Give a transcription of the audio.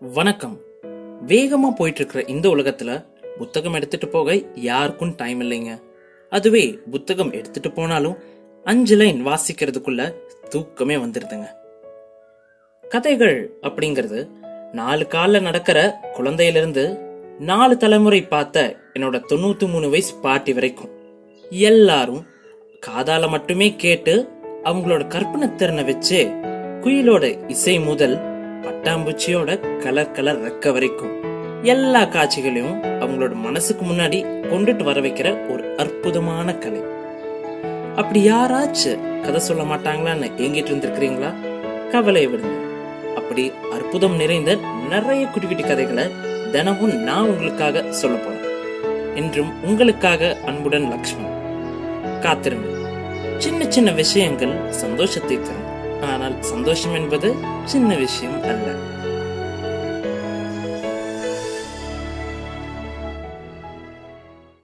வணக்கம். வேகமா போயிட்டு இருக்கிற இந்த உலகத்துல புத்தகம் எடுத்துட்டு போக யாருக்கும் டைம் இல்லைங்க. அதுவே புத்தகம் எடுத்துட்டு போனாலும் அஞ்சு லைன் வாசிக்கிறதுக்குள்ள தூக்கமே வந்துருதுங்க. கதைகள் அப்படிங்கிறது நாலு காலில் நடக்கிற குழந்தையிலிருந்து நாலு தலைமுறை பார்த்த என்னோட தொண்ணூத்தி மூணு வயசு பாட்டி வரைக்கும். எல்லாரும் காதால மட்டுமே கேட்டு அவங்களோட கற்பனை திறனை வச்சு குயிலோட இசை முதல் பட்டாம்பூச்சியோட கலர் கலர் ரெக்க வரைக்கும். எல்லா காட்சிகளையும் அவங்களோட மனசுக்கு முன்னாடி கொண்டுட்டு வர வைக்கிற ஒரு அற்புதமான கலை. அப்படி யாராச்சும் கதை சொல்ல மாட்டாங்களான்னு ஏங்கிட்டு இருந்திருக்கிறீங்களா? கவலையை விடுங்க. அப்படி அற்புதம் நிறைந்த நிறைய குட்டி குட்டி கதைகளை தினமும் நான் உங்களுக்காக சொல்ல போறேன். என்றும் உங்களுக்காக அன்புடன் லக்ஷ்மண். காத்திருங்க சின்ன சின்ன விஷயங்கள் சந்தோஷத்தை தரும். ஆனால் சந்தோஷம் என்பது சின்ன விஷயம் அல்ல.